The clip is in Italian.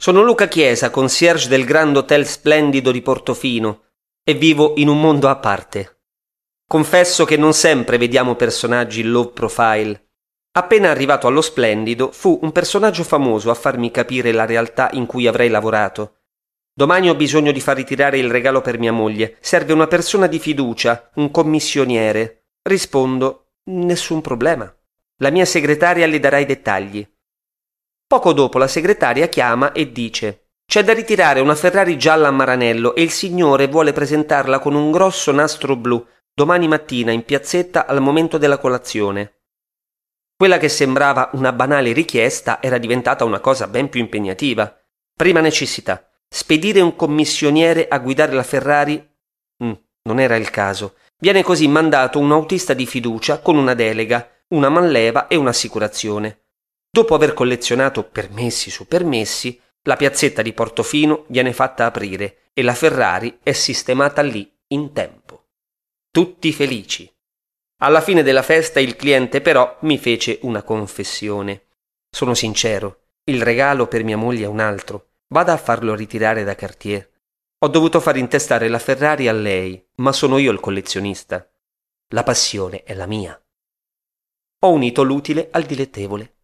Sono Luca Chiesa, concierge del Grand Hotel Splendido di Portofino e vivo in un mondo a parte. Confesso che non sempre vediamo personaggi low profile. Appena arrivato allo Splendido, fu un personaggio famoso a farmi capire la realtà in cui avrei lavorato. Domani ho bisogno di far ritirare il regalo per mia moglie. Serve una persona di fiducia, un commissioniere. Rispondo: Nessun problema. La mia segretaria le darà i dettagli. Poco dopo la segretaria chiama e dice c'è da ritirare una Ferrari gialla a Maranello e il signore vuole presentarla con un grosso nastro blu domani mattina in piazzetta al momento della colazione. Quella che sembrava una banale richiesta era diventata una cosa ben più impegnativa. Prima necessità. Spedire un commissioniere a guidare la Ferrari? Mm, non era il caso. Viene così mandato un autista di fiducia con una delega, una manleva e un'assicurazione. Dopo aver collezionato permessi su permessi, la piazzetta di Portofino viene fatta aprire e la Ferrari è sistemata lì in tempo. Tutti felici. Alla fine della festa il cliente però mi fece una confessione. Sono sincero, il regalo per mia moglie è un altro. Vada a farlo ritirare da Cartier. Ho dovuto far intestare la Ferrari a lei, ma sono io il collezionista. La passione è la mia. Ho unito l'utile al dilettevole.